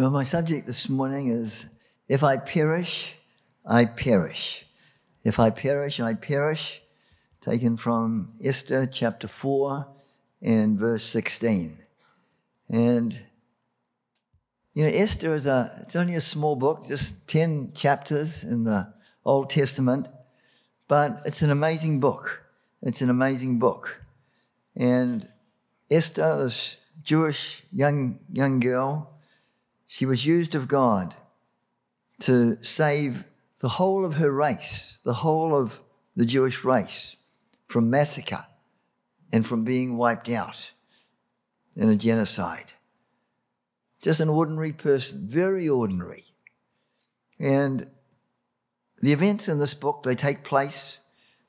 Well, my subject this morning is If I perish, I perish. If I perish, I perish. Taken from Esther chapter 4 and verse 16. And, you know, Esther is a, it's only a small book, just 10 chapters in the Old Testament, but it's an amazing book. It's an amazing book. And Esther, this Jewish young, young girl, she was used of God to save the whole of her race, the whole of the Jewish race, from massacre and from being wiped out in a genocide. Just an ordinary person, very ordinary. And the events in this book, they take place,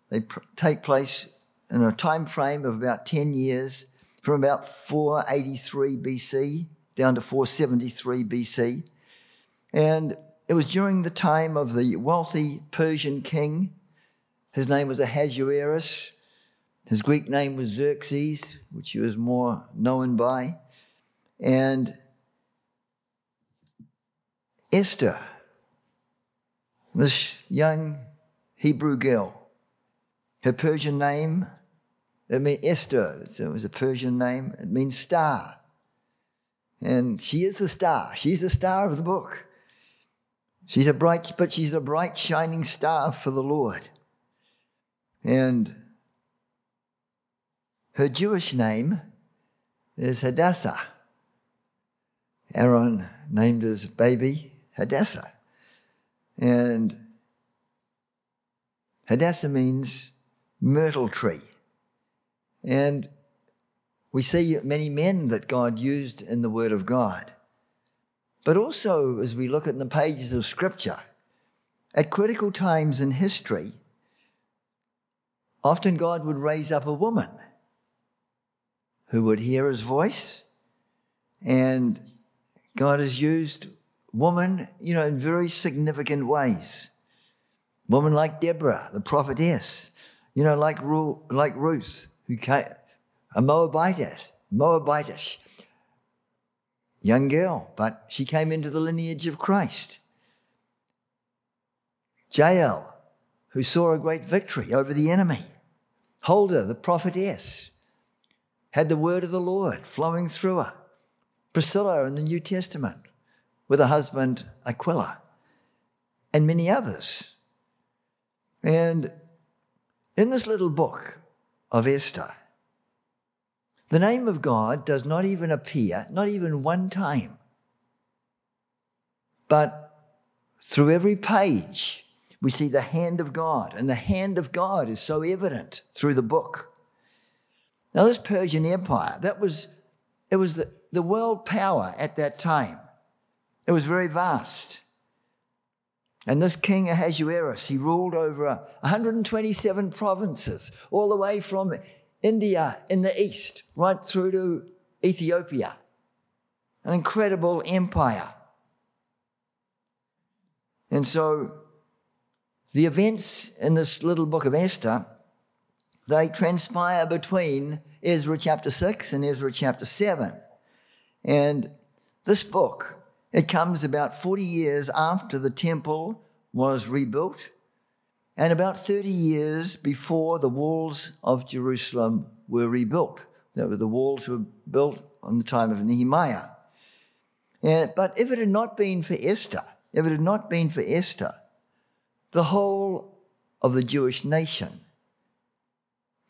they pr- take place in a time frame of about 10 years, from about 483 BC down to 473 BC. And it was during the time of the wealthy Persian king. His name was Ahasuerus. His Greek name was Xerxes, which he was more known by. And Esther, this young Hebrew girl, her Persian name, it means Esther, it was a Persian name, it means star. And she is the star. She's the star of the book. She's a bright, but she's a bright, shining star for the Lord. And her Jewish name is Hadassah. Aaron named his baby Hadassah. And Hadassah means myrtle tree. And we see many men that God used in the Word of God. But also, as we look at the pages of Scripture, at critical times in history, often God would raise up a woman who would hear his voice. And God has used women, you know, in very significant ways. Women like Deborah, the prophetess, you know, like, Ru- like Ruth, who came, a Moabitess, Moabitish young girl, but she came into the lineage of Christ. Jael, who saw a great victory over the enemy. Huldah, the prophetess, had the word of the Lord flowing through her. Priscilla in the New Testament with her husband Aquila, and many others. And in this little book of Esther, the name of God does not even appear, not even one time. But through every page, we see the hand of God, and the hand of God is so evident through the book. Now, this Persian Empire, that was, it was the, the world power at that time. It was very vast. And this king Ahasuerus, he ruled over 127 provinces, all the way from India in the east, right through to Ethiopia. An incredible empire. And so the events in this little book of Esther, they transpire between Ezra chapter 6 and Ezra chapter 7. And this book, it comes about 40 years after the temple was rebuilt and about 30 years before the walls of Jerusalem were rebuilt. The walls were built on the time of Nehemiah. But if it had not been for Esther, if it had not been for Esther, the whole of the Jewish nation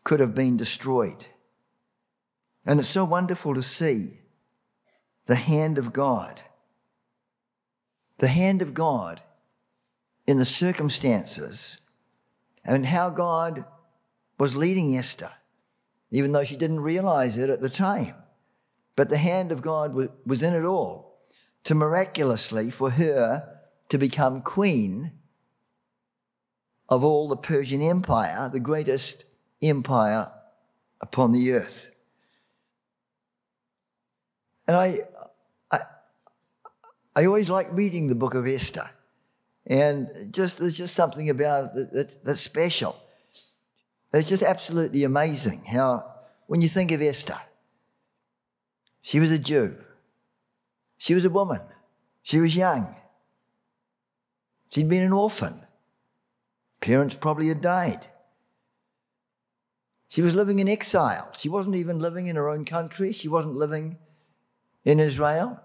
could have been destroyed. And it's so wonderful to see the hand of God. The hand of God in the circumstances and how God was leading Esther, even though she didn't realize it at the time. But the hand of God was in it all to miraculously for her to become queen of all the Persian Empire, the greatest empire upon the earth. And I, I, I always like reading the book of Esther and just there's just something about it that, that's special. It's just absolutely amazing how, when you think of Esther, she was a Jew, she was a woman, She was young. She'd been an orphan. Parents probably had died. She was living in exile. She wasn't even living in her own country. She wasn't living in Israel.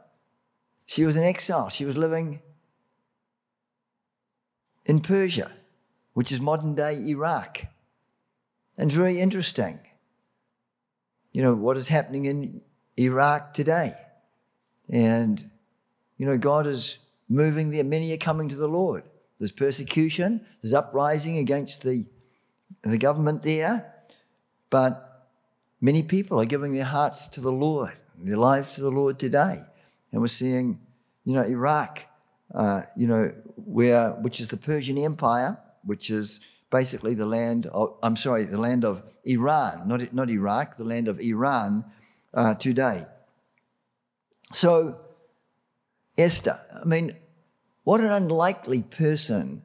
She was in exile. She was living in Persia, which is modern day Iraq. And it's very interesting, you know, what is happening in Iraq today. And, you know, God is moving there. Many are coming to the Lord. There's persecution, there's uprising against the, the government there, but many people are giving their hearts to the Lord, their lives to the Lord today. And we're seeing, you know, Iraq, uh, you know, where, which is the Persian Empire, which is basically the land of, I'm sorry, the land of Iran, not, not Iraq, the land of Iran uh, today. So, Esther, I mean, what an unlikely person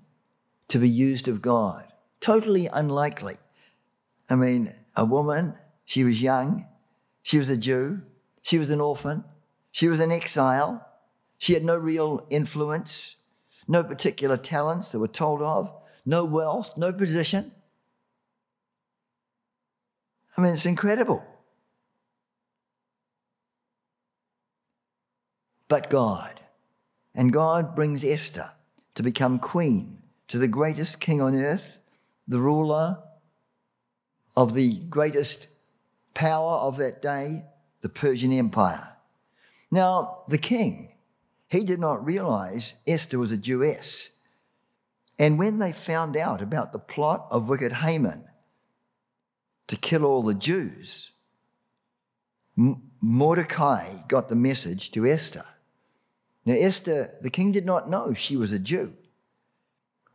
to be used of God. Totally unlikely. I mean, a woman, she was young, she was a Jew, she was an orphan, she was an exile, she had no real influence, no particular talents that were told of, no wealth, no position. I mean, it's incredible. But God, and God brings Esther to become queen to the greatest king on earth, the ruler of the greatest power of that day, the Persian Empire. Now, the king he did not realize Esther was a Jewess. And when they found out about the plot of wicked Haman to kill all the Jews, Mordecai got the message to Esther. Now, Esther, the king did not know she was a Jew.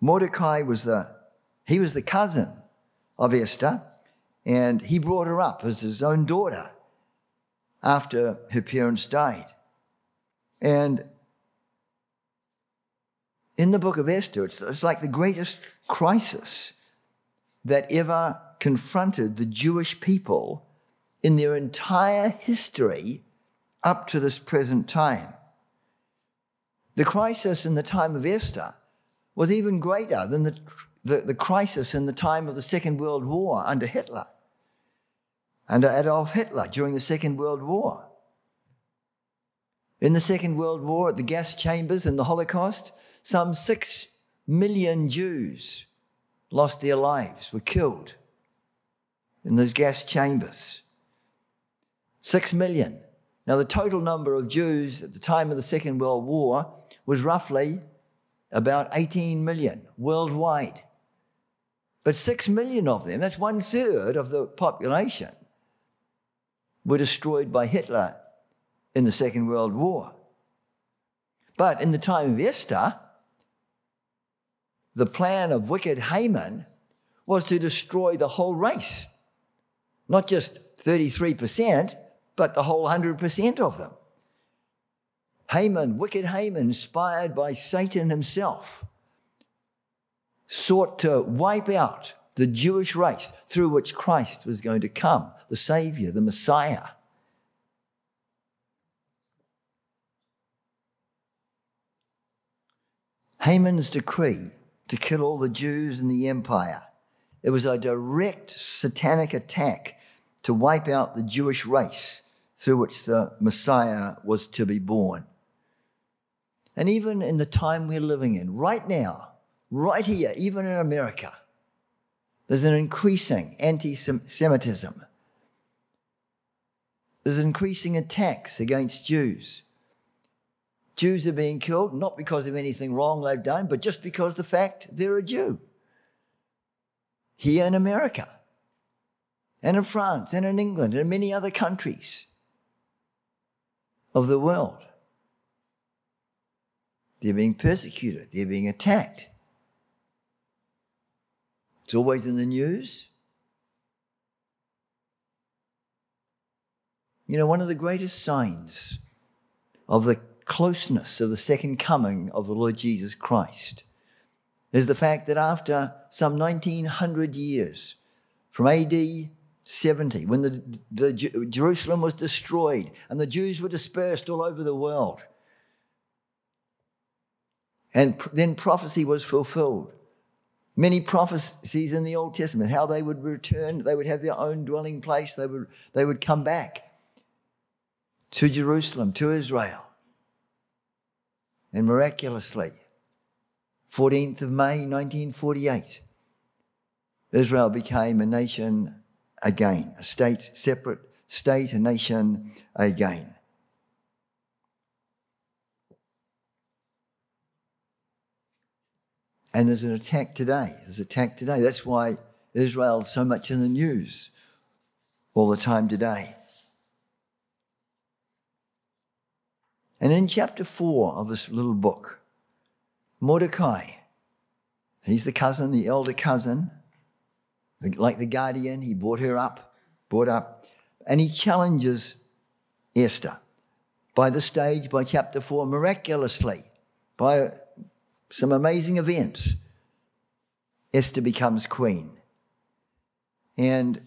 Mordecai was the, he was the cousin of Esther, and he brought her up as his own daughter after her parents died. And in the book of Esther, it's, it's like the greatest crisis that ever confronted the Jewish people in their entire history up to this present time. The crisis in the time of Esther was even greater than the, the, the, crisis in the time of the Second World War under Hitler, under Adolf Hitler during the Second World War. In the Second World War, at the gas chambers and the Holocaust, some six million Jews lost their lives, were killed in those gas chambers. Six million. Now, the total number of Jews at the time of the Second World War was roughly about 18 million worldwide. But six million of them, that's one third of the population, were destroyed by Hitler in the Second World War. But in the time of Esther, the plan of wicked Haman was to destroy the whole race, not just 33%, but the whole 100% of them. Haman, wicked Haman, inspired by Satan himself, sought to wipe out the Jewish race through which Christ was going to come, the Savior, the Messiah. Haman's decree to kill all the Jews in the empire. It was a direct satanic attack to wipe out the Jewish race through which the Messiah was to be born. And even in the time we're living in, right now, right here, even in America, there's an increasing anti Semitism. There's increasing attacks against Jews. Jews are being killed not because of anything wrong they've done, but just because the fact they're a Jew. Here in America, and in France, and in England, and in many other countries of the world. They're being persecuted, they're being attacked. It's always in the news. You know, one of the greatest signs of the closeness of the second coming of the Lord Jesus Christ is the fact that after some 1900 years, from AD 70, when the, the Jerusalem was destroyed and the Jews were dispersed all over the world, And then prophecy was fulfilled. Many prophecies in the Old Testament, how they would return, they would have their own dwelling place, they would, they would come back to Jerusalem, to Israel. And miraculously, 14th of May 1948, Israel became a nation again, a state, separate state, a nation again. And there's an attack today. There's an attack today. That's why Israel's so much in the news all the time today. And in chapter 4 of this little book, Mordecai, he's the cousin, the elder cousin, like the guardian, he brought her up, brought up, and he challenges Esther. By the stage, by chapter 4, miraculously, by some amazing events, Esther becomes queen. And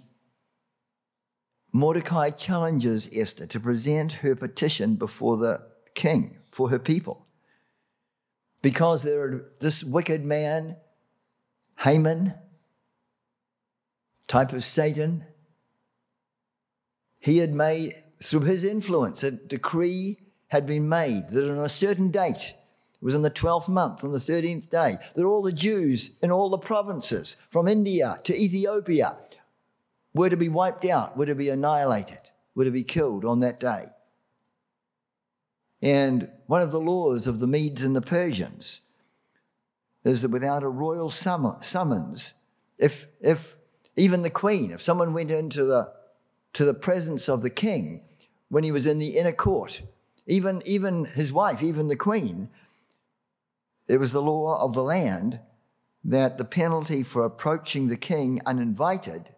Mordecai challenges Esther to present her petition before the king for her people. Because there are this wicked man, Haman, type of Satan, he had made, through his influence, a decree had been made that on a certain date, it was in the 12th month, on the 13th day, that all the Jews in all the provinces, from India to Ethiopia, were to be wiped out, were to be annihilated, were to be killed on that day. And one of the laws of the Medes and the Persians is that without a royal summons, if, if even the queen, if someone went into the, to the presence of the king when he was in the inner court, even, even his wife, even the queen, it was the law of the land that the penalty for approaching the king uninvited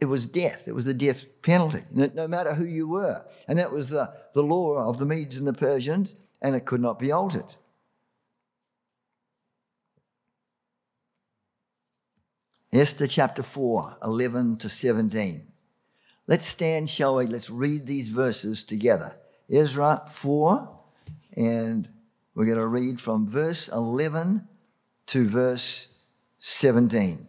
it was death. It was a death penalty, no matter who you were. And that was the, the law of the Medes and the Persians, and it could not be altered. Esther chapter 4, 11 to 17. Let's stand, shall we? Let's read these verses together. Ezra 4, and we're going to read from verse 11 to verse 17.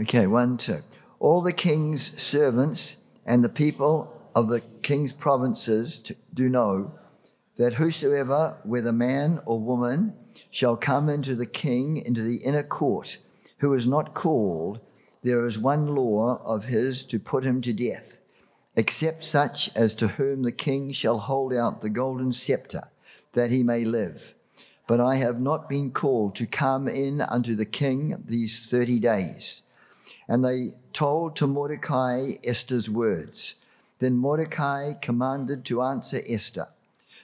Okay, one, two. All the king's servants and the people of the king's provinces do know that whosoever, whether man or woman, shall come into the king, into the inner court, who is not called, there is one law of his to put him to death, except such as to whom the king shall hold out the golden scepter, that he may live. But I have not been called to come in unto the king these thirty days. And they told to Mordecai Esther's words. Then Mordecai commanded to answer Esther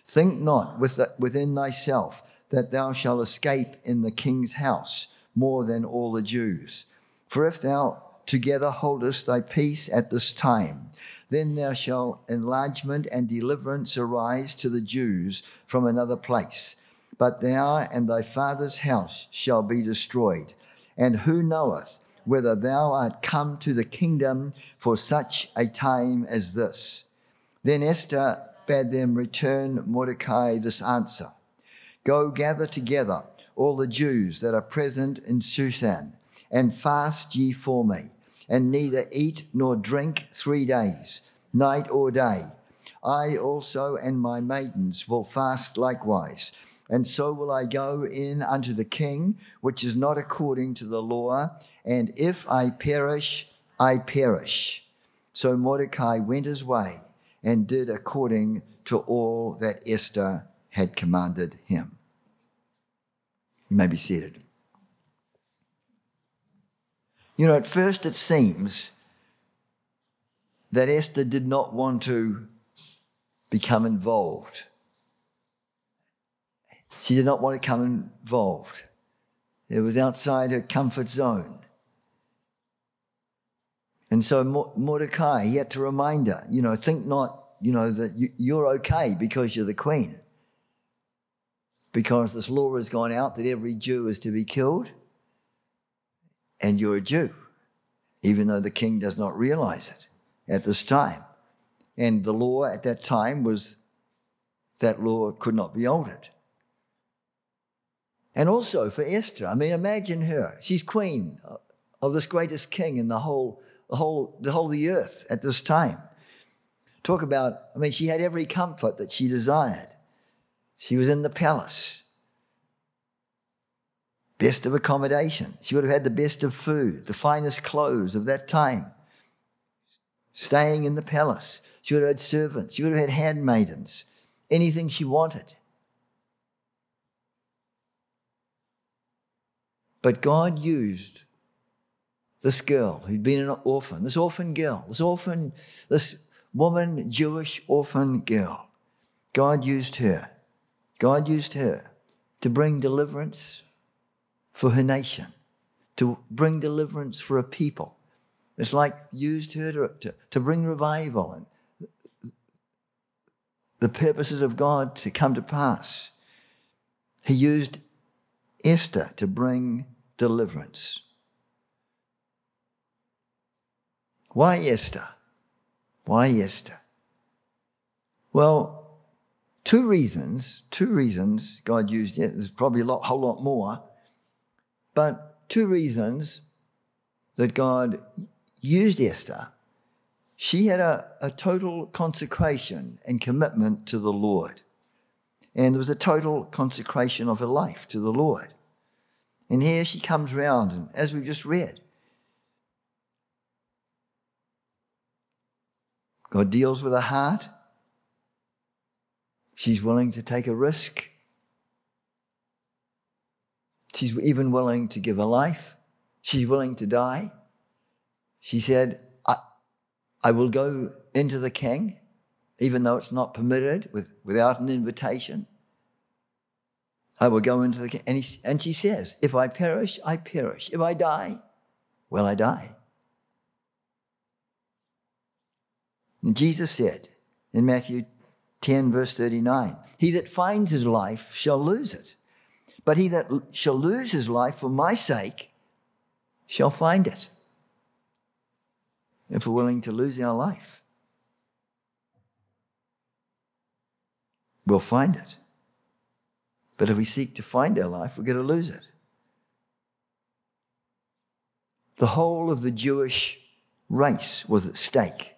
Think not within thyself that thou shalt escape in the king's house more than all the Jews. For if thou together holdest thy peace at this time, then there shall enlargement and deliverance arise to the Jews from another place. But thou and thy father's house shall be destroyed. And who knoweth whether thou art come to the kingdom for such a time as this. Then Esther bade them return Mordecai this answer Go gather together all the Jews that are present in Shushan, and fast ye for me, and neither eat nor drink three days, night or day. I also and my maidens will fast likewise. And so will I go in unto the king, which is not according to the law, and if I perish, I perish. So Mordecai went his way and did according to all that Esther had commanded him. You may be seated. You know, at first it seems that Esther did not want to become involved. She did not want to come involved. It was outside her comfort zone. And so Mordecai, he had to remind her, you know, think not, you know, that you're okay because you're the queen. Because this law has gone out that every Jew is to be killed, and you're a Jew. even though the king does not realize it at this time. And the law at that time was that law could not be altered. And also for Esther, I mean, imagine her. She's queen of this greatest king in the whole, the whole, the whole of the earth at this time. Talk about, I mean, she had every comfort that she desired. She was in the palace, best of accommodation. She would have had the best of food, the finest clothes of that time. Staying in the palace. She would have had servants. She would have had handmaidens, anything she wanted. But God used this girl who'd been an orphan, this orphan girl, this orphan, this woman, Jewish orphan girl. God used her. God used her to bring deliverance for her nation, to bring deliverance for a people. It's like used her to, to, to bring revival and the purposes of God to come to pass. He used Esther to bring deliverance. Why Esther? Why Esther? Well, two reasons, two reasons God used it. There's probably a lot, whole lot more, but two reasons that God used Esther. She had a, a total consecration and commitment to the Lord. And there was a total consecration of her life to the Lord. And here she comes round, and as we've just read, God deals with her heart. She's willing to take a risk. She's even willing to give her life. She's willing to die. She said, I, I will go into the king, even though it's not permitted with, without an invitation. I will go into the king. And, he, and she says, If I perish, I perish. If I die, well, I die. And Jesus said in Matthew 10, verse 39, He that finds his life shall lose it, but he that shall lose his life for my sake shall find it. If we're willing to lose our life, we'll find it. But if we seek to find our life, we're going to lose it. The whole of the Jewish race was at stake.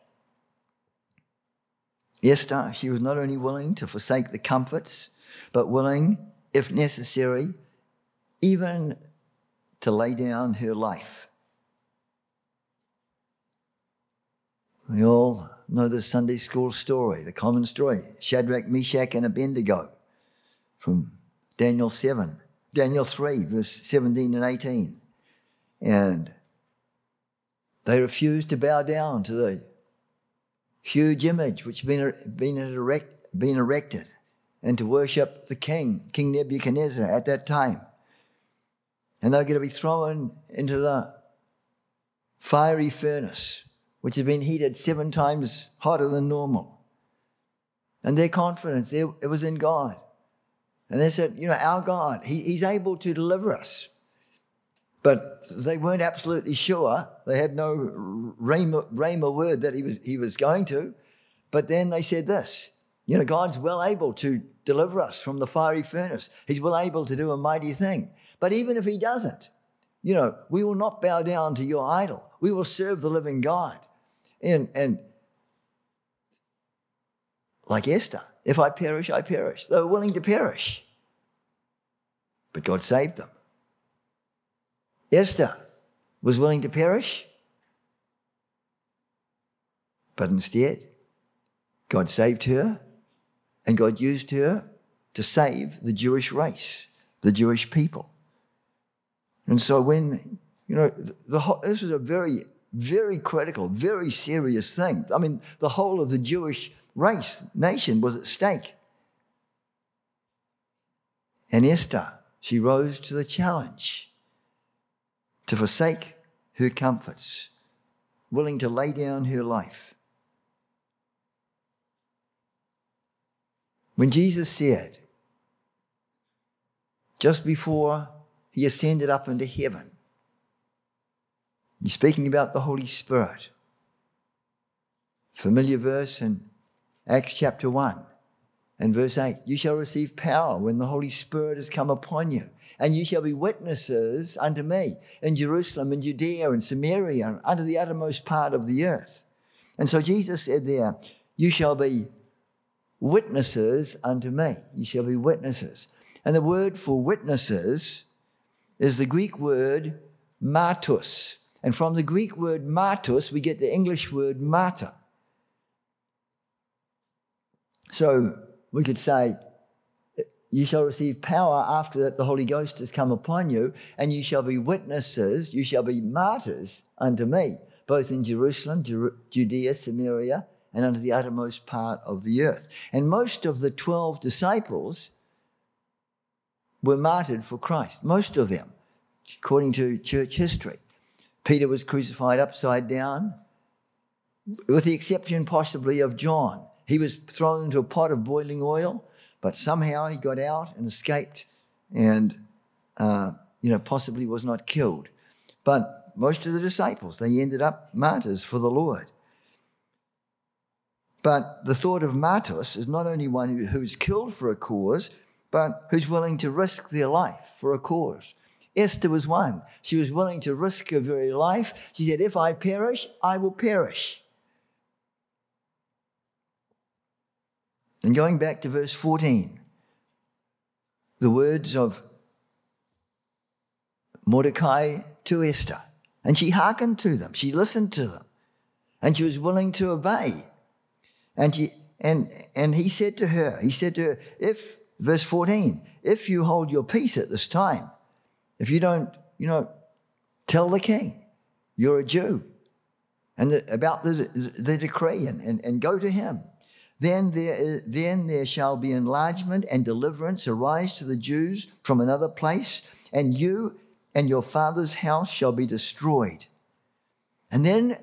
Esther, she was not only willing to forsake the comforts, but willing, if necessary, even to lay down her life. We all know the Sunday school story, the common story Shadrach, Meshach, and Abednego from Daniel 7, Daniel 3, verse 17 and 18. And they refused to bow down to the huge image which had been, been, erect, been erected and to worship the king, King Nebuchadnezzar, at that time. And they're going to be thrown into the fiery furnace, which had been heated seven times hotter than normal. And their confidence, it was in God. And they said, you know, our God, he, He's able to deliver us. But they weren't absolutely sure. They had no rhema, word that he was, he was going to. But then they said this you know, God's well able to deliver us from the fiery furnace. He's well able to do a mighty thing. But even if he doesn't, you know, we will not bow down to your idol. We will serve the living God. And, and like Esther, if I perish, I perish. They were willing to perish. But God saved them. Esther was willing to perish, but instead, God saved her and God used her to save the Jewish race, the Jewish people. And so, when, you know, the, this was a very, very critical, very serious thing. I mean, the whole of the Jewish race, nation was at stake. And Esther, she rose to the challenge to forsake her comforts, willing to lay down her life. When Jesus said, just before he ascended up into heaven, You're speaking about the Holy Spirit. Familiar verse in Acts chapter 1 and verse 8 You shall receive power when the Holy Spirit has come upon you, and you shall be witnesses unto me in Jerusalem and Judea and Samaria and unto the uttermost part of the earth. And so Jesus said there, You shall be witnesses unto me. You shall be witnesses. And the word for witnesses is the Greek word martus. And from the Greek word martus, we get the English word martyr. So we could say, You shall receive power after that the Holy Ghost has come upon you, and you shall be witnesses, you shall be martyrs unto me, both in Jerusalem, Judea, Samaria, and unto the uttermost part of the earth. And most of the 12 disciples were martyred for Christ, most of them, according to church history. Peter was crucified upside down, with the exception possibly of John. He was thrown into a pot of boiling oil, but somehow he got out and escaped and, uh, you know, possibly was not killed. But most of the disciples, they ended up martyrs for the Lord. But the thought of martyrs is not only one who's killed for a cause, but who's willing to risk their life for a cause. Esther was one. She was willing to risk her very life. She said, If I perish, I will perish. And going back to verse 14, the words of Mordecai to Esther. And she hearkened to them, she listened to them, and she was willing to obey. And, she, and, and he said to her, he said to her, if, verse 14, if you hold your peace at this time, if you don't, you know, tell the king you're a Jew and the, about the, the decree and, and, and go to him, then there, then there shall be enlargement and deliverance arise to the Jews from another place, and you and your father's house shall be destroyed. And then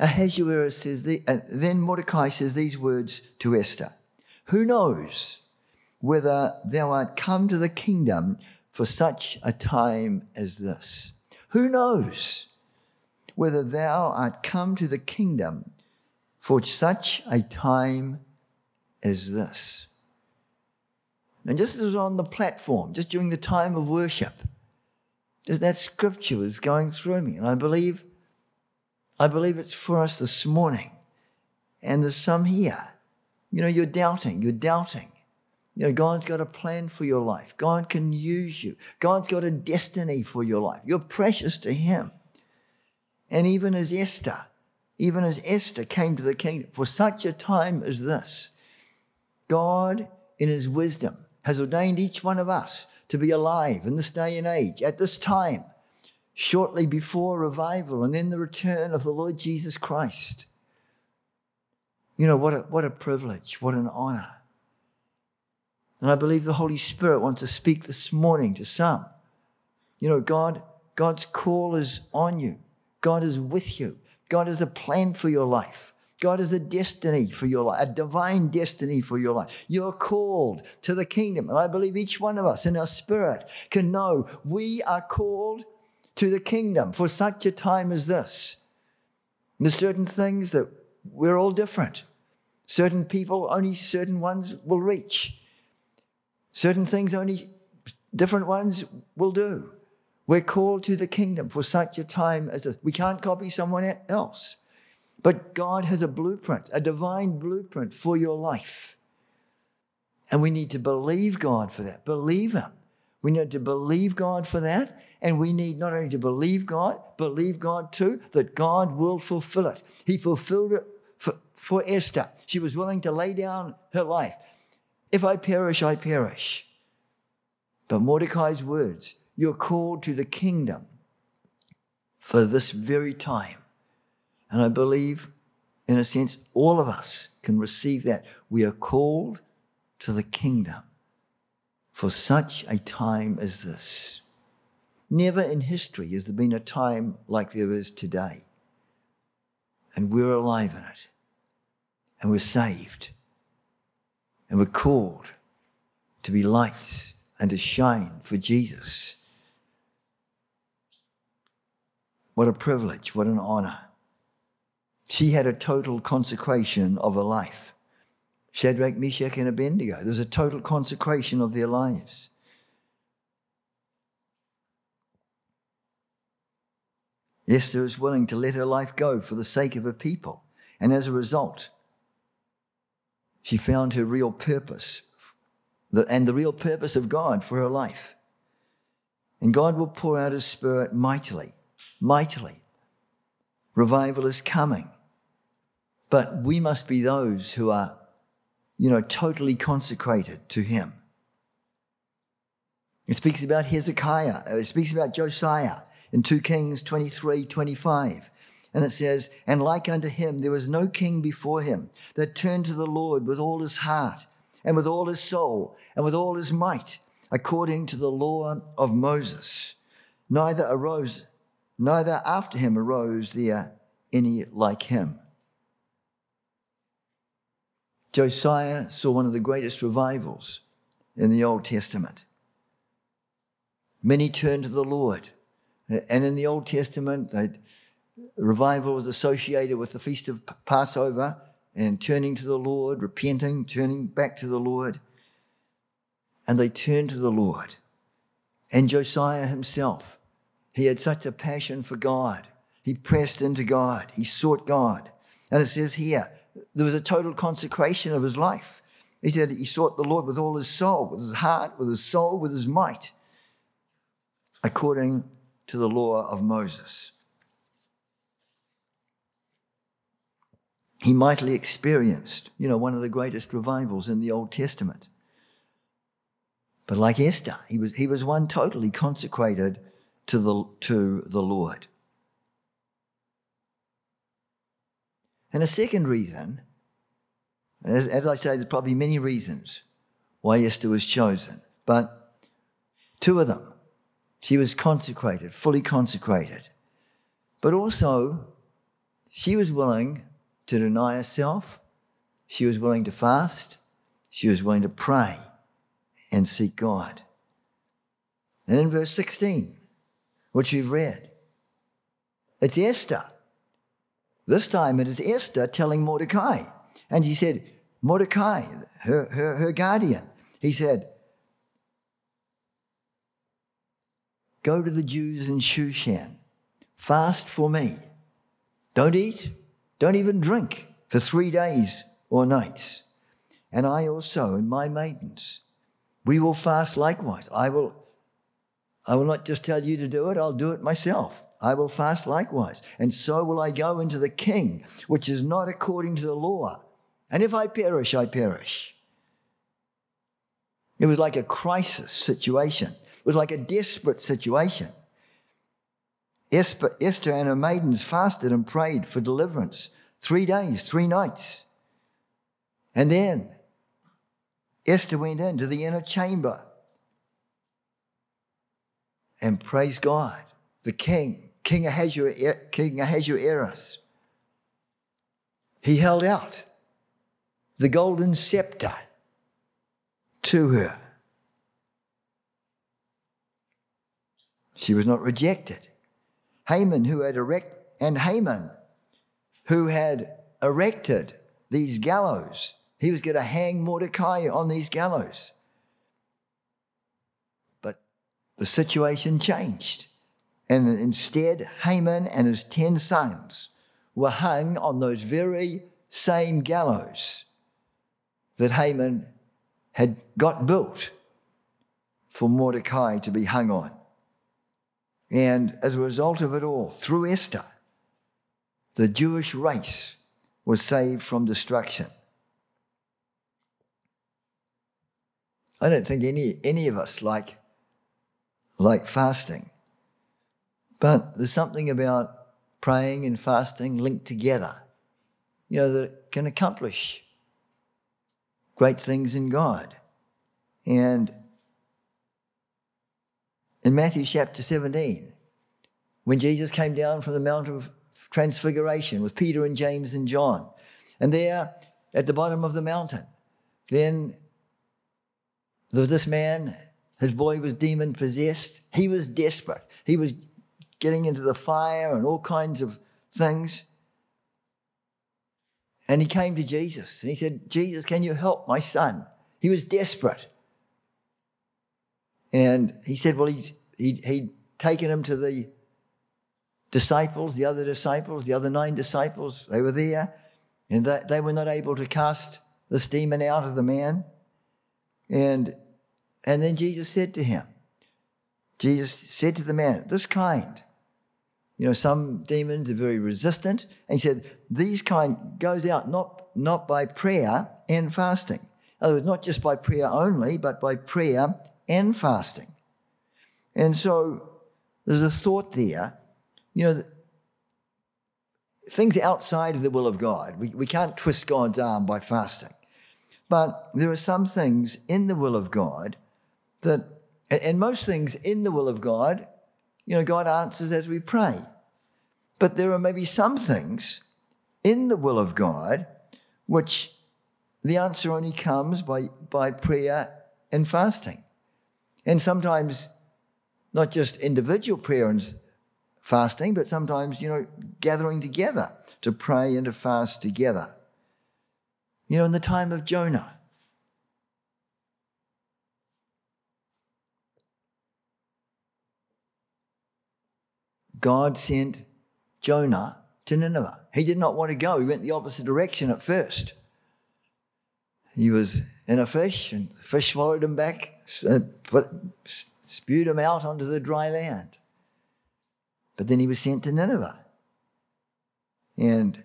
Ahasuerus says, the, uh, then Mordecai says these words to Esther Who knows whether thou art come to the kingdom for such a time as this? Who knows whether thou art come to the kingdom for such a time as this? And just as on the platform, just during the time of worship, that scripture was going through me. And I believe I believe it's for us this morning. And there's some here. You know, you're doubting, you're doubting. You know, God's got a plan for your life. God can use you. God's got a destiny for your life. You're precious to Him. And even as Esther, even as Esther came to the kingdom for such a time as this, God, in His wisdom, has ordained each one of us to be alive in this day and age, at this time shortly before revival and then the return of the Lord Jesus Christ. You know, what a, what a privilege, what an honor. And I believe the Holy Spirit wants to speak this morning to some. You know, God, God's call is on you. God is with you. God has a plan for your life. God has a destiny for your life, a divine destiny for your life. You're called to the kingdom. And I believe each one of us in our spirit can know we are called to the kingdom for such a time as this. And There's certain things that we're all different. Certain people, only certain ones will reach. Certain things, only different ones will do. We're called to the kingdom for such a time as this. We can't copy someone else. But God has a blueprint, a divine blueprint for your life. And we need to believe God for that. Believe Him. We need to believe God for that. And we need not only to believe God, believe God too, that God will fulfill it. He fulfilled it for, for Esther. She was willing to lay down her life. If I perish, I perish. But Mordecai's words, you're called to the kingdom for this very time. And I believe, in a sense, all of us can receive that. We are called to the kingdom for such a time as this. Never in history has there been a time like there is today. And we're alive in it. And we're saved. And we're called to be lights and to shine for Jesus. What a privilege, what an honor. She had a total consecration of her life. Shadrach, Meshach, and Abednego. There's a total consecration of their lives. Esther is willing to let her life go for the sake of her people. And as a result, she found her real purpose and the real purpose of God for her life. And God will pour out his spirit mightily, mightily. Revival is coming. But we must be those who are, you know, totally consecrated to him. It speaks about Hezekiah, it speaks about Josiah in 2 Kings 23 25. And it says, And like unto him, there was no king before him that turned to the Lord with all his heart, and with all his soul, and with all his might, according to the law of Moses. Neither arose, neither after him arose there any like him. Josiah saw one of the greatest revivals in the Old Testament. Many turned to the Lord. And in the Old Testament, revival was associated with the Feast of Passover and turning to the Lord, repenting, turning back to the Lord. And they turned to the Lord. And Josiah himself, he had such a passion for God. He pressed into God, he sought God. And it says here, there was a total consecration of his life. He said he sought the Lord with all his soul, with his heart, with his soul, with his might, according to the law of Moses. He mightily experienced, you know, one of the greatest revivals in the Old Testament. But like Esther, he was, he was one totally consecrated to the, to the Lord. And a second reason, as, as I say, there's probably many reasons why Esther was chosen, but two of them she was consecrated, fully consecrated. But also, she was willing to deny herself. She was willing to fast. She was willing to pray and seek God. And in verse 16, which we've read, it's Esther. This time it is Esther telling Mordecai. And she said, Mordecai, her, her, her guardian, he said, Go to the Jews in Shushan, fast for me. Don't eat, don't even drink for three days or nights. And I also and my maidens, we will fast likewise. I will, I will not just tell you to do it, I'll do it myself. I will fast likewise. And so will I go into the king, which is not according to the law. And if I perish, I perish. It was like a crisis situation it was like a desperate situation. Esther and her maidens fasted and prayed for deliverance three days, three nights. And then Esther went into the inner chamber and praise God, the king, King Ahasuerus. King Ahasuerus. He held out the golden scepter to her. She was not rejected. Haman, who had erect, and Haman, who had erected these gallows, he was going to hang Mordecai on these gallows. But the situation changed. And instead, Haman and his 10 sons were hung on those very same gallows that Haman had got built for Mordecai to be hung on. And as a result of it all, through Esther, the Jewish race was saved from destruction. I don't think any, any of us like, like fasting. But there's something about praying and fasting linked together, you know, that can accomplish great things in God. And in Matthew chapter 17, when Jesus came down from the Mount of Transfiguration with Peter and James and John. And there at the bottom of the mountain, then there was this man, his boy was demon possessed. He was desperate. He was getting into the fire and all kinds of things. And he came to Jesus and he said, Jesus, can you help my son? He was desperate. And he said, Well, he's, he, he'd taken him to the disciples, the other disciples, the other nine disciples. They were there and they, they were not able to cast this demon out of the man. And, and then Jesus said to him, Jesus said to the man, This kind, you know, some demons are very resistant. And he said, These kind goes out not, not by prayer and fasting. In other words, not just by prayer only, but by prayer and fasting. And so there's a thought there, you know, things outside of the will of God. We, we can't twist God's arm by fasting. But there are some things in the will of God that, and most things in the will of God, you know, God answers as we pray. But there are maybe some things in the will of God which the answer only comes by, by prayer and fasting. And sometimes not just individual prayer and fasting, but sometimes, you know, gathering together to pray and to fast together. You know, in the time of Jonah, God sent Jonah to Nineveh. He did not want to go. He went the opposite direction at first. He was in a fish, and the fish swallowed him back, uh, spewed him out onto the dry land. But then he was sent to Nineveh. And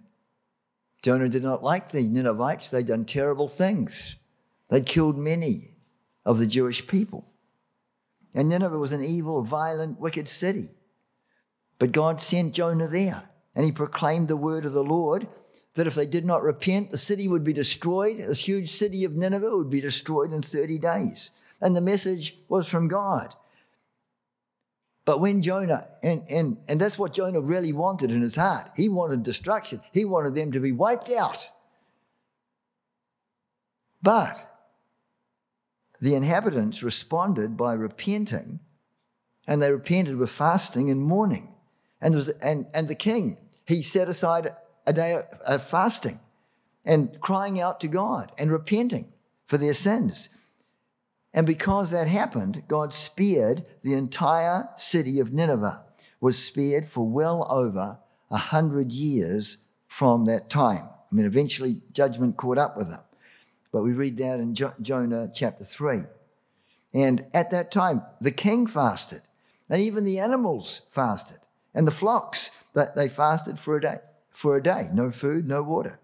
Jonah did not like the Ninevites. They'd done terrible things. They'd killed many of the Jewish people. And Nineveh was an evil, violent, wicked city. But God sent Jonah there, and he proclaimed the word of the Lord that if they did not repent, the city would be destroyed. This huge city of Nineveh would be destroyed in 30 days. And the message was from God. But when Jonah, and, and, and that's what Jonah really wanted in his heart, he wanted destruction. He wanted them to be wiped out. But the inhabitants responded by repenting, and they repented with fasting and mourning. And, was, and, and the king, he set aside a day of fasting and crying out to God and repenting for their sins. And because that happened, God spared the entire city of Nineveh, was spared for well over a hundred years from that time. I mean, eventually judgment caught up with them. But we read that in jo- Jonah chapter 3. And at that time, the king fasted, and even the animals fasted and the flocks that they fasted for a day for a day no food no water.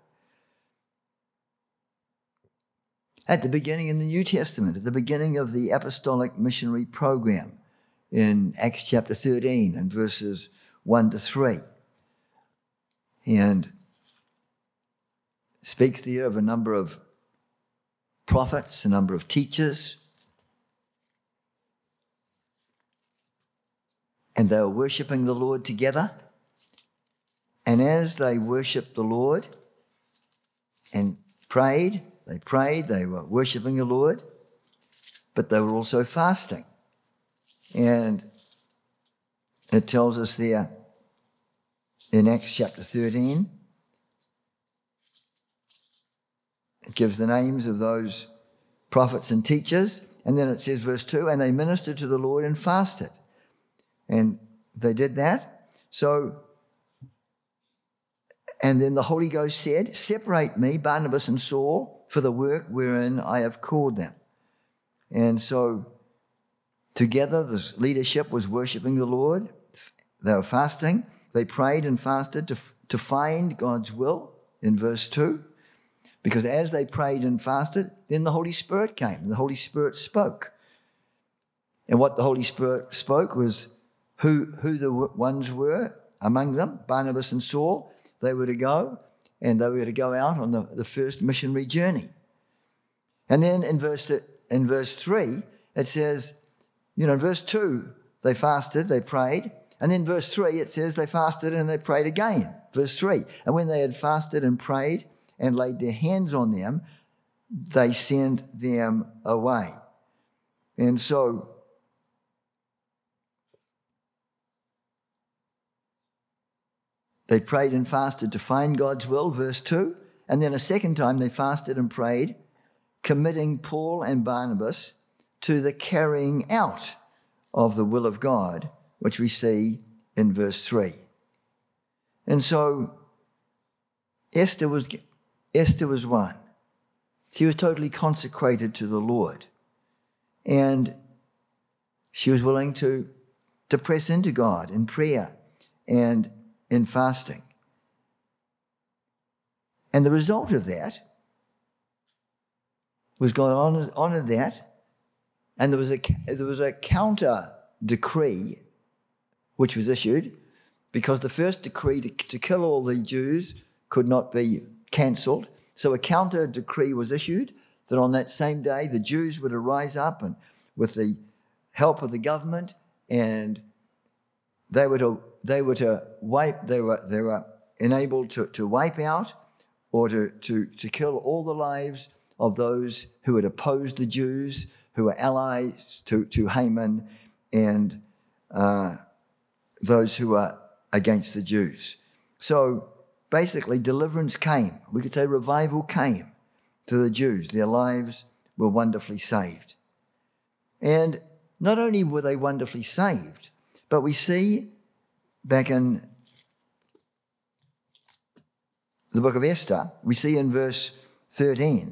At the beginning in the new testament at the beginning of the apostolic missionary program in acts chapter 13 and verses 1 to 3 and speaks there of a number of prophets a number of teachers and they were worshiping the Lord together. And as they worshiped the Lord and prayed, they prayed, they were worshiping the Lord, but they were also fasting. And it tells us there in Acts chapter 13, it gives the names of those prophets and teachers. And then it says, verse 2 and they ministered to the Lord and fasted. And they did that. So, and then the Holy Ghost said, Separate me, Barnabas and Saul, for the work wherein I have called them. And so, together, this leadership was worshiping the Lord. They were fasting. They prayed and fasted to, to find God's will in verse 2. Because as they prayed and fasted, then the Holy Spirit came. The Holy Spirit spoke. And what the Holy Spirit spoke was who, who the ones were among them, Barnabas and Saul. They were to go and they were to go out on the, the first missionary journey. And then in verse, in verse 3, it says, you know, in verse 2, they fasted, they prayed. And then verse 3, it says they fasted and they prayed again. Verse 3, and when they had fasted and prayed and laid their hands on them, they sent them away. And so they prayed and fasted to find God's will, verse 2. And then a second time they fasted and prayed, committing Paul and Barnabas to the carrying out of the will of God, which we see in verse 3. And so Esther was, Esther was one. She was totally consecrated to the Lord. And she was willing to, to press into God in prayer and in fasting. And the result of that was God on honored that, and there was a, there was a counter decree which was issued because the first decree to, to kill all the Jews could not be cancelled. So a counter decree was issued that on that same day the Jews were to rise up and with the help of the government and they were to they were to wipe they were they were enabled to, to wipe out or to, to, to kill all the lives of those who had opposed the Jews, who were allies to, to Haman, and uh, those who were against the Jews. So basically, deliverance came. We could say revival came to the Jews. Their lives were wonderfully saved. And not only were they wonderfully saved, but we see back in the book of Esther, we see in verse 13,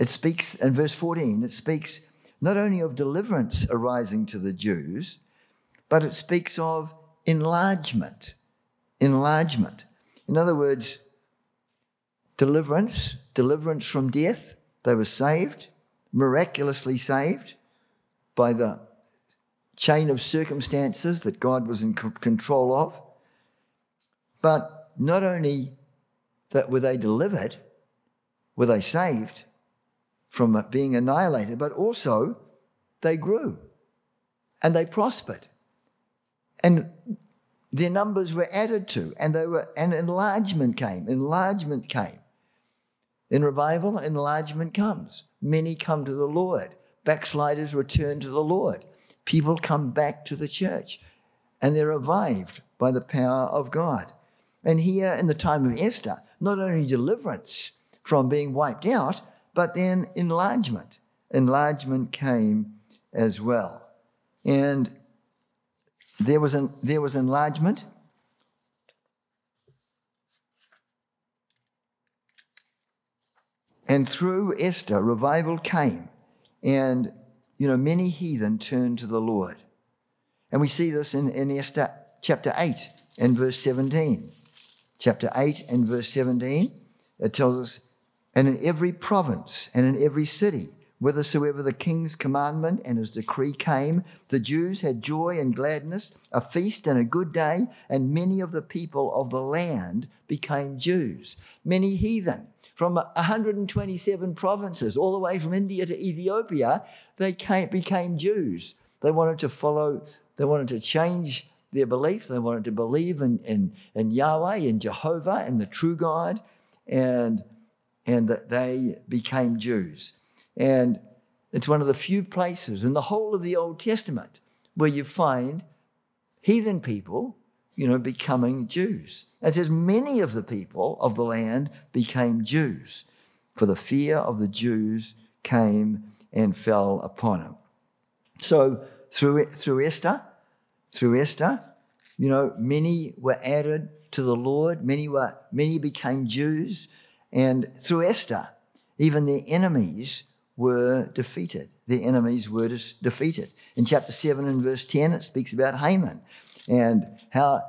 it speaks, in verse 14, it speaks not only of deliverance arising to the Jews, but it speaks of enlargement. Enlargement. In other words, deliverance, deliverance from death. They were saved, miraculously saved by the chain of circumstances that God was in control of. But not only that were they delivered, were they saved from being annihilated, but also they grew and they prospered. And their numbers were added to, and they were and enlargement came. Enlargement came. In revival, enlargement comes. Many come to the Lord. Backsliders return to the Lord people come back to the church and they're revived by the power of God. And here in the time of Esther, not only deliverance from being wiped out, but then enlargement. Enlargement came as well. And there was, an, there was enlargement. And through Esther, revival came. And you know, many heathen turned to the Lord. And we see this in, in Esther chapter 8 and verse 17. Chapter 8 and verse 17, it tells us, and in every province and in every city, whithersoever the king's commandment and his decree came, the Jews had joy and gladness, a feast and a good day, and many of the people of the land became Jews. Many heathen from 127 provinces, all the way from India to Ethiopia, they came, became Jews. They wanted to follow, they wanted to change their belief. They wanted to believe in, in, in Yahweh, in Jehovah, in the true God, and, and that they became Jews. And it's one of the few places in the whole of the Old Testament where you find heathen people, you know, becoming Jews. It says, many of the people of the land became Jews, for the fear of the Jews came and fell upon him. So through, through Esther, through Esther, you know, many were added to the Lord, many were many became Jews, and through Esther, even their enemies were defeated. Their enemies were defeated. In chapter 7 and verse 10, it speaks about Haman and how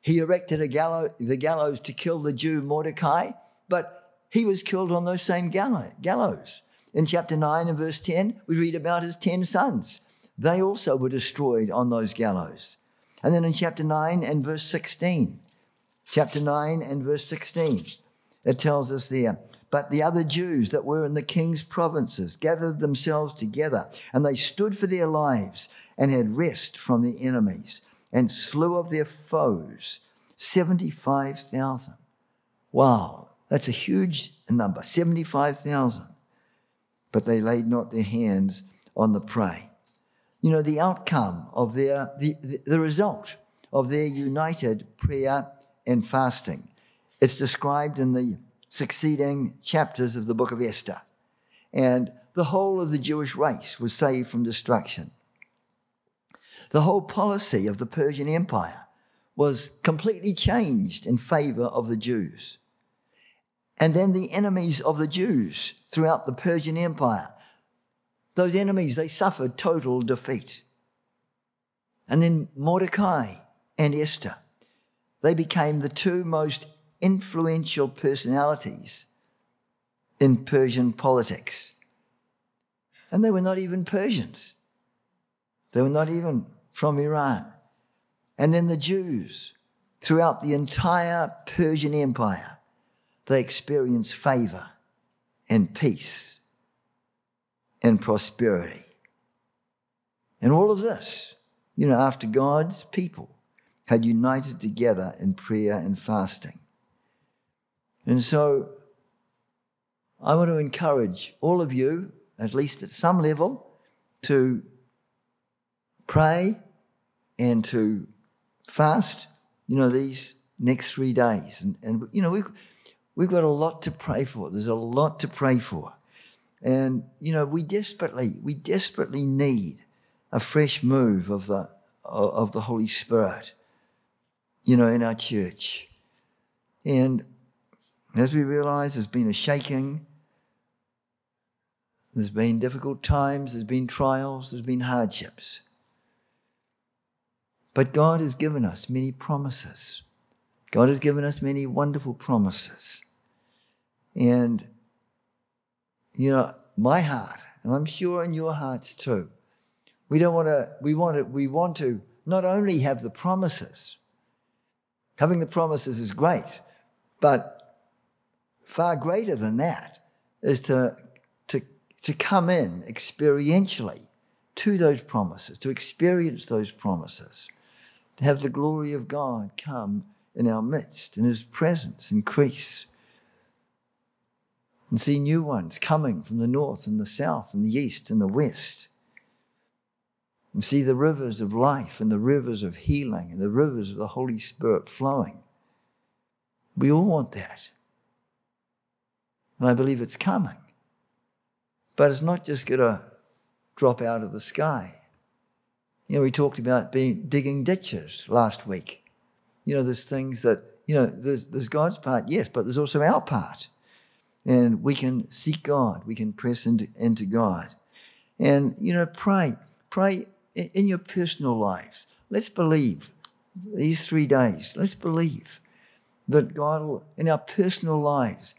he erected a gallows, the gallows to kill the Jew Mordecai, but he was killed on those same gallows. In chapter 9 and verse 10, we read about his 10 sons. They also were destroyed on those gallows. And then in chapter 9 and verse 16, chapter 9 and verse 16, it tells us there, but the other Jews that were in the king's provinces gathered themselves together, and they stood for their lives and had rest from their enemies and slew of their foes 75,000. Wow, that's a huge number 75,000. But they laid not their hands on the prey. You know, the outcome of their, the, the, the result of their united prayer and fasting. It's described in the succeeding chapters of the book of Esther. And the whole of the Jewish race was saved from destruction. The whole policy of the Persian Empire was completely changed in favor of the Jews. And then the enemies of the Jews throughout the Persian Empire, those enemies, they suffered total defeat. And then Mordecai and Esther, they became the two most influential personalities in Persian politics. And they were not even Persians, they were not even from Iran. And then the Jews, throughout the entire Persian Empire, they experienced favor and peace and prosperity. And all of this, you know, after God's people had united together in prayer and fasting. And so I want to encourage all of you, at least at some level, to pray and to fast, you know, these next three days. And, and you know, we've, we've got a lot to pray for. There's a lot to pray for. And, you know, we desperately, we desperately need a fresh move of the, of the Holy Spirit, you know, in our church. And as we realize there's been a shaking, there's been difficult times, there's been trials, there's been hardships. But God has given us many promises. God has given us many wonderful promises. And, you know, my heart, and I'm sure in your hearts too, we don't want to, we want to, we want to not only have the promises, having the promises is great, but far greater than that is to, to, to come in experientially to those promises, to experience those promises, to have the glory of God come in our midst, and His presence increase. And see new ones coming from the north and the south and the east and the west. And see the rivers of life and the rivers of healing and the rivers of the Holy Spirit flowing. We all want that. And I believe it's coming. But it's not just going to drop out of the sky. You know, we talked about being digging ditches last week. You know, there's things that, you know, there's, there's God's part, yes, but there's also our part. And we can seek God, we can press into, into God. And, you know, pray, pray in, in your personal lives. Let's believe these three days, let's believe that God will, in our personal lives,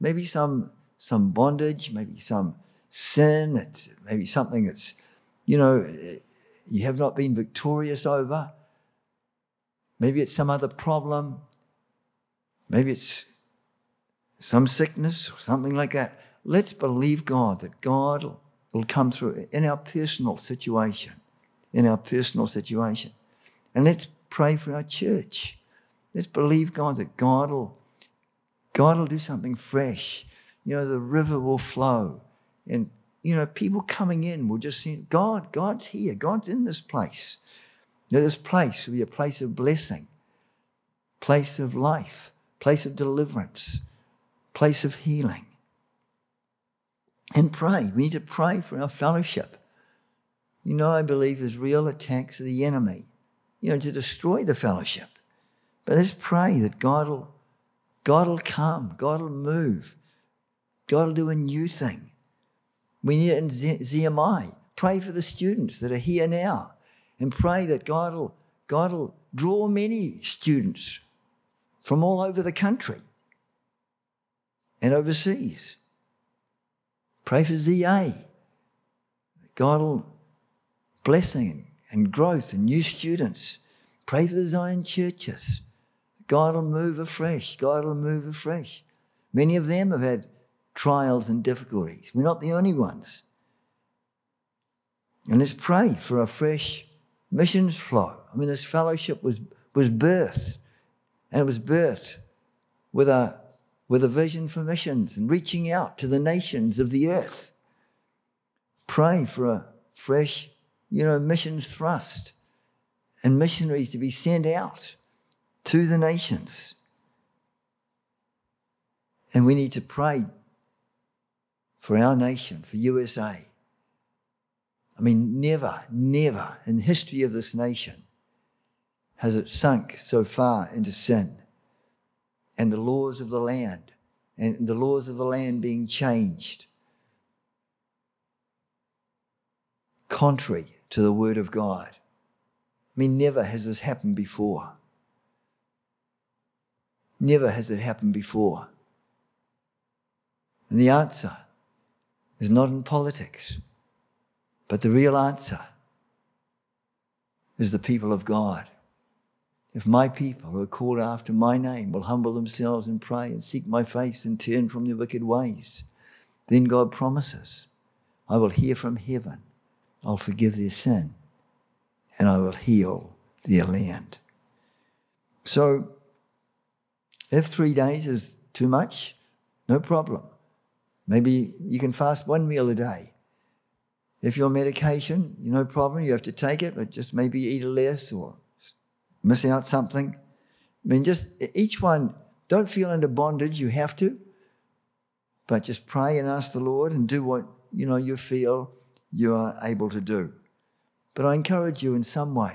maybe some some bondage, maybe some sin, maybe something that's, you know, you have not been victorious over. Maybe it's some other problem. Maybe it's some sickness or something like that. Let's believe God that God will come through in our personal situation, in our personal situation. And let's pray for our church. Let's believe God that God will God will do something fresh. You know, the river will flow. And, you know, people coming in will just see God, God's here. God's in this place. Know, this place will be a place of blessing, place of life, place of deliverance, place of healing. And pray. We need to pray for our fellowship. You know, I believe there's real attacks of the enemy, you know, to destroy the fellowship. But let's pray that God will God will come, God will move, God will do a new thing. We need it in ZMI. Pray for the students that are here now and pray that God will, God will draw many students from all over the country and overseas. Pray for ZA. God will blessing and growth and new students. Pray for the Zion churches. God will move afresh. God will move afresh. Many of them have had trials and difficulties. We're not the only ones. And let's pray for a fresh missions flow. I mean, this fellowship was, was birthed, and it was birthed with a, with a vision for missions and reaching out to the nations of the earth. Pray for a fresh, you know, missions thrust and missionaries to be sent out to the nations. And we need to pray for our nation, for USA. I mean, never, never in the history of this nation has it sunk so far into sin and the laws of the land and the laws of the land being changed contrary to the word of God. I mean, never has this happened before. Never has it happened before. And the answer is not in politics, but the real answer is the people of God. If my people who are called after my name will humble themselves and pray and seek my face and turn from their wicked ways, then God promises, I will hear from heaven, I'll forgive their sin, and I will heal their land. So, if three days is too much, no problem. Maybe you can fast one meal a day. If your medication, no problem, you have to take it, but just maybe eat less or miss out something. I mean, just each one, don't feel under bondage, you have to, but just pray and ask the Lord and do what you know you feel you are able to do. But I encourage you in some way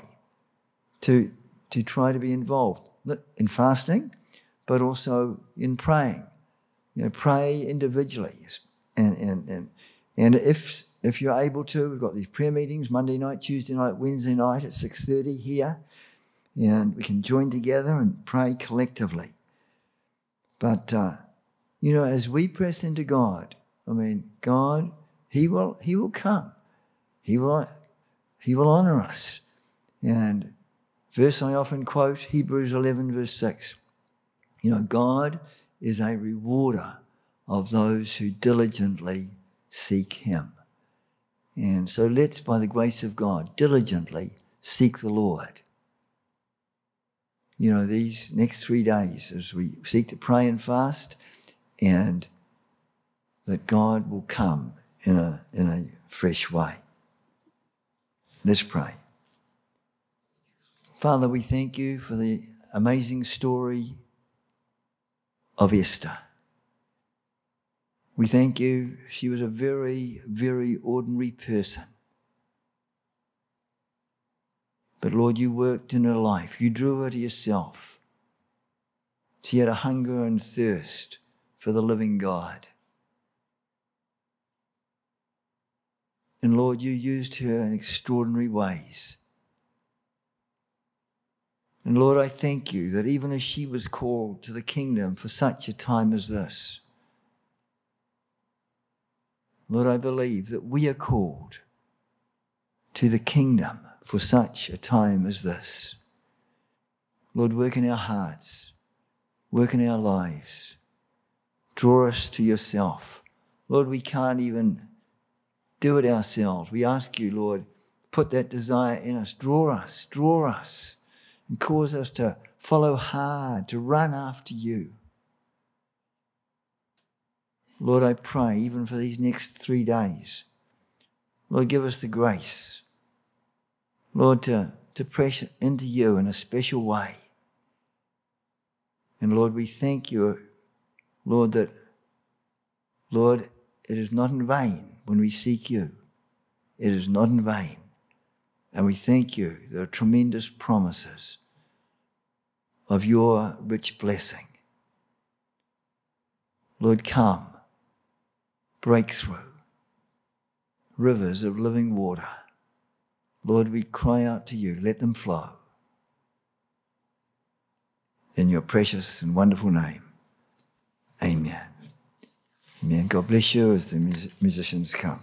to, to try to be involved in fasting, but also in praying. You know, pray individually. And, and, and, and if, if you're able to, we've got these prayer meetings Monday night, Tuesday night, Wednesday night at 6.30 here. And we can join together and pray collectively. But, uh, you know, as we press into God, I mean, God, He will, He will come. He will, He will honor us. And verse I often quote, Hebrews 11, verse 6. You know, God is a rewarder of those who diligently seek Him. And so let's, by the grace of God, diligently seek the Lord. You know, these next three days as we seek to pray and fast, and that God will come in a, in a fresh way. Let's pray. Father, we thank you for the amazing story of Esther. We thank you. She was a very, very ordinary person. But Lord, you worked in her life. You drew her to yourself. She had a hunger and thirst for the living God. And Lord, you used her in extraordinary ways. And Lord, I thank you that even as she was called to the kingdom for such a time as this, Lord, I believe that we are called to the kingdom for such a time as this. Lord, work in our hearts, work in our lives, draw us to yourself. Lord, we can't even do it ourselves. We ask you, Lord, put that desire in us, draw us, draw us and cause us to follow hard, to run after you. Lord, I pray, even for these next three days, Lord, give us the grace, Lord, to, to press into you in a special way. And Lord, we thank you, Lord, that, Lord, it is not in vain when we seek you. It is not in vain. And we thank you. Are tremendous promises of your rich blessing. Lord, come, breakthrough, rivers of living water. Lord, we cry out to you, let them flow. In your precious and wonderful name, amen. Amen. God bless you as the musicians come.